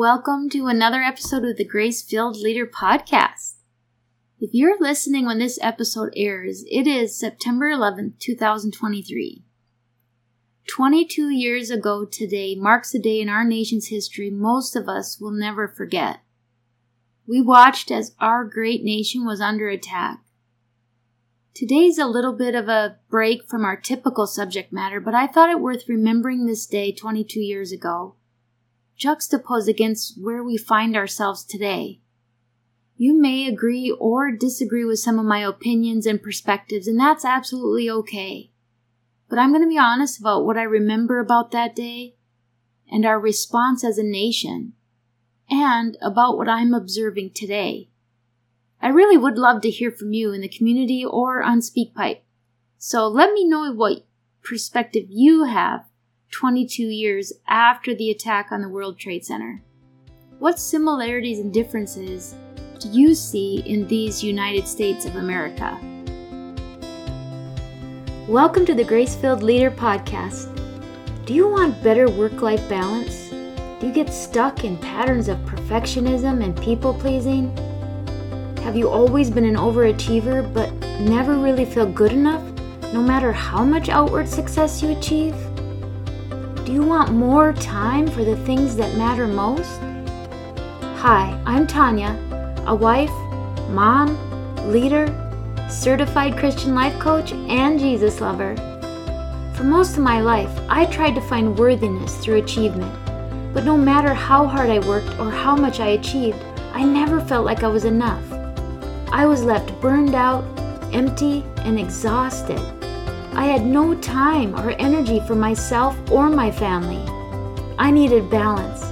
Welcome to another episode of the Grace Filled Leader Podcast. If you're listening when this episode airs, it is September 11th, 2023. 22 years ago today marks a day in our nation's history most of us will never forget. We watched as our great nation was under attack. Today's a little bit of a break from our typical subject matter, but I thought it worth remembering this day 22 years ago juxtaposed against where we find ourselves today. You may agree or disagree with some of my opinions and perspectives, and that's absolutely okay. But I'm going to be honest about what I remember about that day and our response as a nation, and about what I'm observing today. I really would love to hear from you in the community or on SpeakPipe. So let me know what perspective you have 22 years after the attack on the World Trade Center. What similarities and differences do you see in these United States of America? Welcome to the Grace Filled Leader Podcast. Do you want better work life balance? Do you get stuck in patterns of perfectionism and people pleasing? Have you always been an overachiever but never really feel good enough, no matter how much outward success you achieve? Do you want more time for the things that matter most? Hi, I'm Tanya, a wife, mom, leader, certified Christian life coach, and Jesus lover. For most of my life, I tried to find worthiness through achievement. But no matter how hard I worked or how much I achieved, I never felt like I was enough. I was left burned out, empty, and exhausted. I had no time or energy for myself or my family. I needed balance.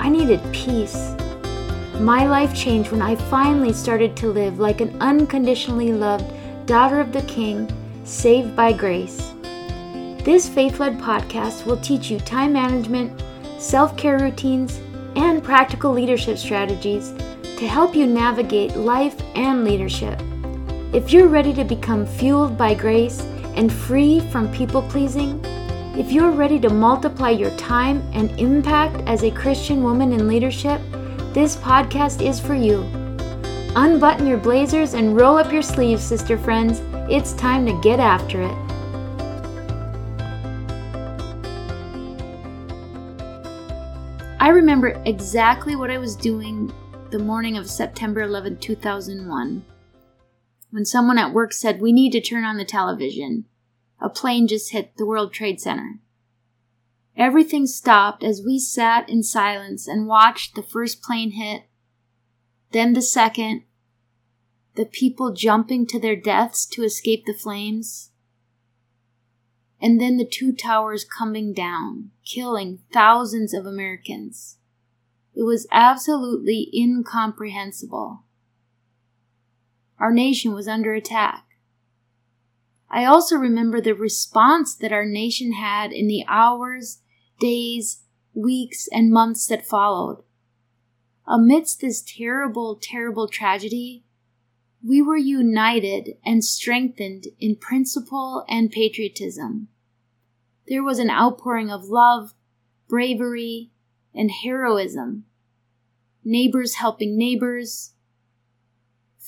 I needed peace. My life changed when I finally started to live like an unconditionally loved daughter of the King, saved by grace. This faith led podcast will teach you time management, self care routines, and practical leadership strategies to help you navigate life and leadership. If you're ready to become fueled by grace and free from people pleasing, if you're ready to multiply your time and impact as a Christian woman in leadership, this podcast is for you. Unbutton your blazers and roll up your sleeves, sister friends. It's time to get after it. I remember exactly what I was doing the morning of September 11, 2001 when someone at work said, We need to turn on the television. A plane just hit the World Trade Center. Everything stopped as we sat in silence and watched the first plane hit, then the second, the people jumping to their deaths to escape the flames, and then the two towers coming down, killing thousands of Americans. It was absolutely incomprehensible our nation was under attack. I also remember the response that our nation had in the hours, days, weeks, and months that followed. Amidst this terrible, terrible tragedy, we were united and strengthened in principle and patriotism. There was an outpouring of love, bravery, and heroism. Neighbors helping neighbors,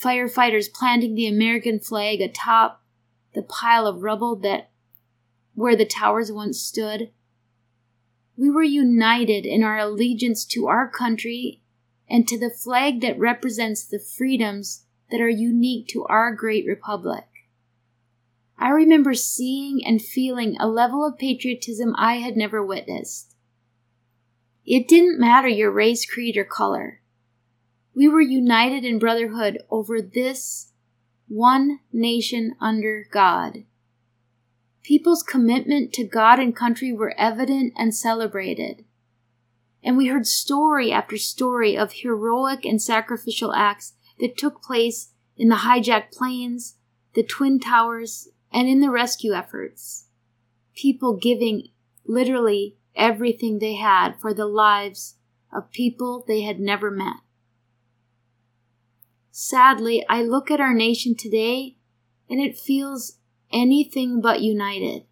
firefighters planting the American flag atop the pile of rubble that where the towers once stood. We were united in our allegiance to our country and to the flag that represents the freedoms that are unique to our great republic. I remember seeing and feeling a level of patriotism I had never witnessed. It didn't matter your race, creed, or color. We were united in brotherhood over this one nation under God. People's commitment to God and country were evident and celebrated. And we heard story after story of heroic and sacrificial acts that took place in the hijacked planes, the Twin Towers, and in the rescue efforts. People giving literally everything they had for the lives of people they had never met. Sadly, I look at our nation today and it feels anything but united.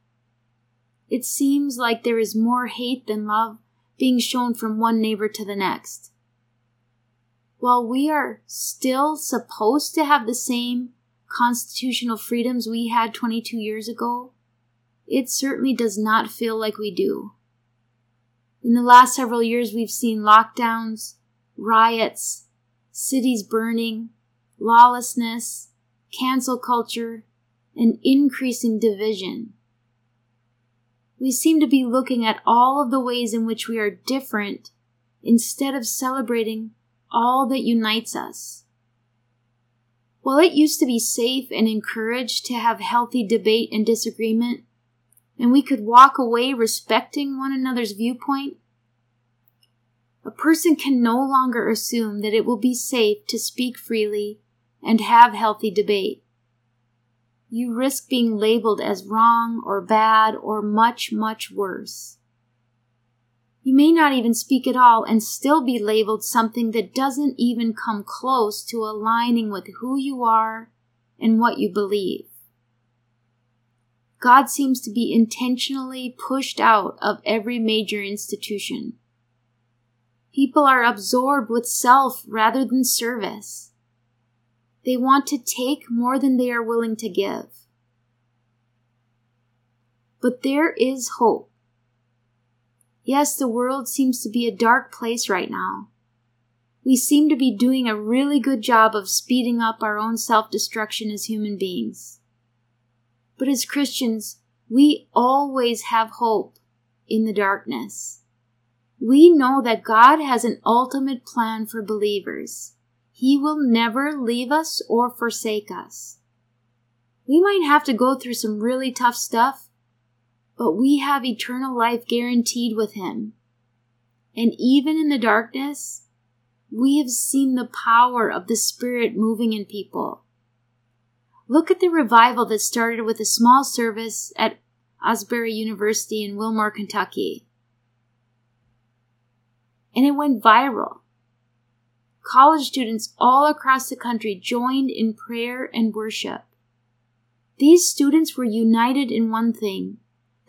It seems like there is more hate than love being shown from one neighbor to the next. While we are still supposed to have the same constitutional freedoms we had 22 years ago, it certainly does not feel like we do. In the last several years, we've seen lockdowns, riots, cities burning, lawlessness, cancel culture, and increasing division. We seem to be looking at all of the ways in which we are different instead of celebrating all that unites us. While it used to be safe and encouraged to have healthy debate and disagreement, and we could walk away respecting one another's viewpoint, a person can no longer assume that it will be safe to speak freely and have healthy debate. You risk being labeled as wrong or bad or much, much worse. You may not even speak at all and still be labeled something that doesn't even come close to aligning with who you are and what you believe. God seems to be intentionally pushed out of every major institution. People are absorbed with self rather than service. They want to take more than they are willing to give. But there is hope. Yes, the world seems to be a dark place right now. We seem to be doing a really good job of speeding up our own self destruction as human beings. But as Christians, we always have hope in the darkness. We know that God has an ultimate plan for believers. He will never leave us or forsake us. We might have to go through some really tough stuff, but we have eternal life guaranteed with Him. And even in the darkness, we have seen the power of the Spirit moving in people. Look at the revival that started with a small service at Asbury University in Wilmore, Kentucky and it went viral. College students all across the country joined in prayer and worship. These students were united in one thing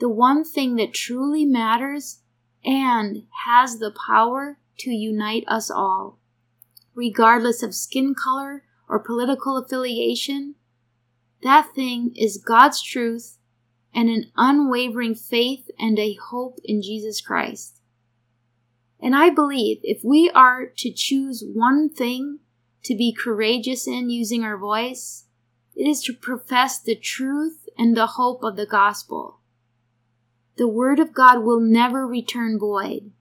the one thing that truly matters and has the power to unite us all, regardless of skin color or political affiliation. That thing is God's truth and an unwavering faith and a hope in Jesus Christ. And I believe if we are to choose one thing to be courageous in using our voice, it is to profess the truth and the hope of the gospel. The word of God will never return void.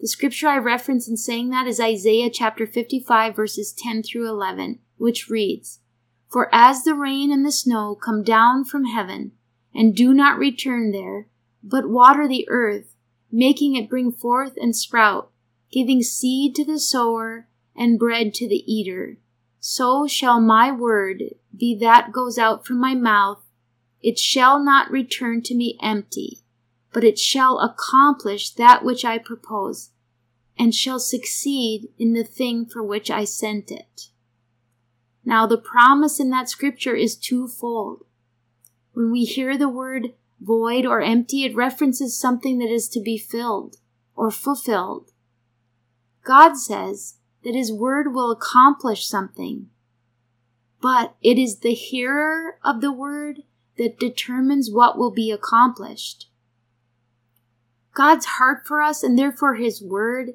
The scripture I reference in saying that is Isaiah chapter 55 verses 10 through 11, which reads, For as the rain and the snow come down from heaven, and do not return there, but water the earth, making it bring forth and sprout, giving seed to the sower and bread to the eater. So shall my word be that goes out from my mouth. It shall not return to me empty, but it shall accomplish that which I propose, and shall succeed in the thing for which I sent it. Now, the promise in that scripture is twofold. When we hear the word void, or empty, it references something that is to be filled or fulfilled. God says that His Word will accomplish something, but it is the hearer of the Word that determines what will be accomplished. God's heart for us, and therefore His Word,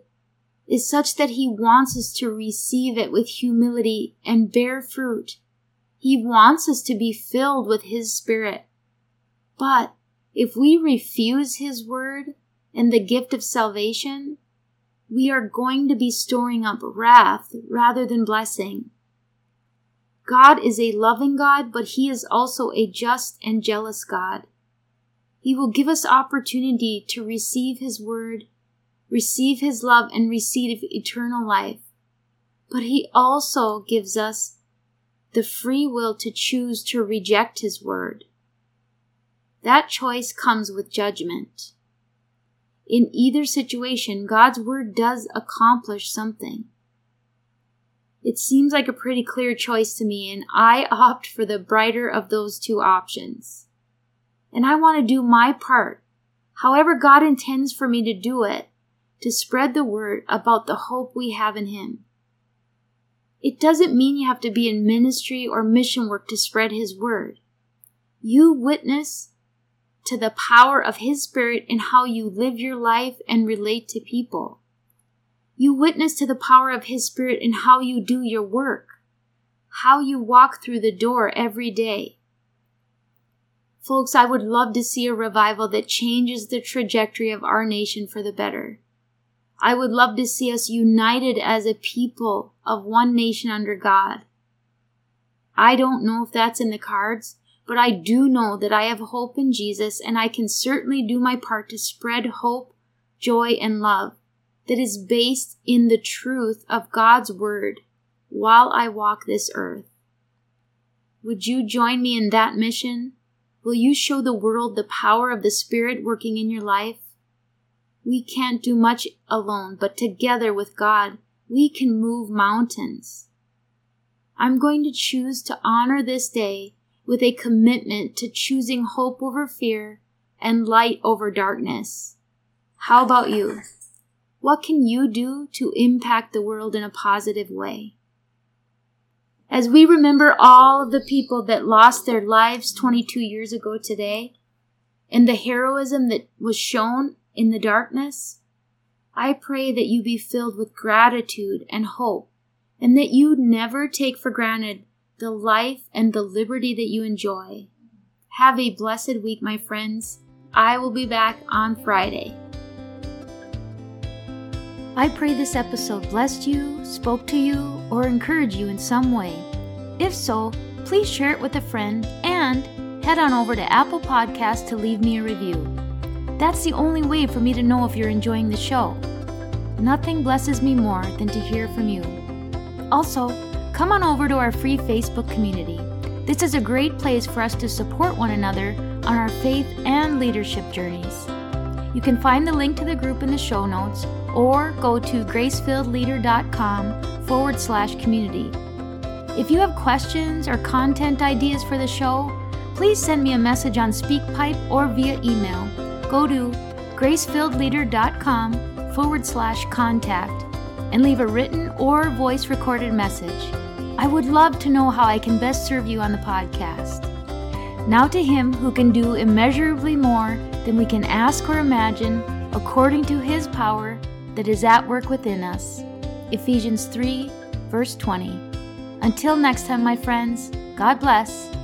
is such that He wants us to receive it with humility and bear fruit. He wants us to be filled with His Spirit. But if we refuse His word and the gift of salvation, we are going to be storing up wrath rather than blessing. God is a loving God, but He is also a just and jealous God. He will give us opportunity to receive His word, receive His love, and receive eternal life. But He also gives us the free will to choose to reject His word that choice comes with judgment. In either situation, God's word does accomplish something. It seems like a pretty clear choice to me, and I opt for the brighter of those two options. And I want to do my part. However, God intends for me to do it, to spread the word about the hope we have in Him. It doesn't mean you have to be in ministry or mission work to spread His word. You witness to the power of His Spirit in how you live your life and relate to people. You witness to the power of His Spirit in how you do your work, how you walk through the door every day. Folks, I would love to see a revival that changes the trajectory of our nation for the better. I would love to see us united as a people of one nation under God. I don't know if that's in the cards, but I do know that I have hope in Jesus and I can certainly do my part to spread hope, joy, and love that is based in the truth of God's Word while I walk this earth. Would you join me in that mission? Will you show the world the power of the Spirit working in your life? We can't do much alone, but together with God, we can move mountains. I'm going to choose to honor this day with a commitment to choosing hope over fear and light over darkness. How about you? What can you do to impact the world in a positive way? As we remember all of the people that lost their lives 22 years ago today, and the heroism that was shown in the darkness, I pray that you be filled with gratitude and hope, and that you never take for granted the life and the liberty that you enjoy. Have a blessed week, my friends. I will be back on Friday. I pray this episode blessed you, spoke to you, or encouraged you in some way. If so, please share it with a friend and head on over to Apple Podcasts to leave me a review. That's the only way for me to know if you're enjoying the show. Nothing blesses me more than to hear from you. Also, come on over to our free Facebook community. This is a great place for us to support one another on our faith and leadership journeys. You can find the link to the group in the show notes or go to gracefilledleader.com forward slash community. If you have questions or content ideas for the show, please send me a message on SpeakPipe or via email go to gracefilledleader.com forward slash contact and leave a written or voice recorded message. I would love to know how I can best serve you on the podcast. Now to Him who can do immeasurably more than we can ask or imagine, according to His power that is at work within us. Ephesians 3, verse 20. Until next time, my friends, God bless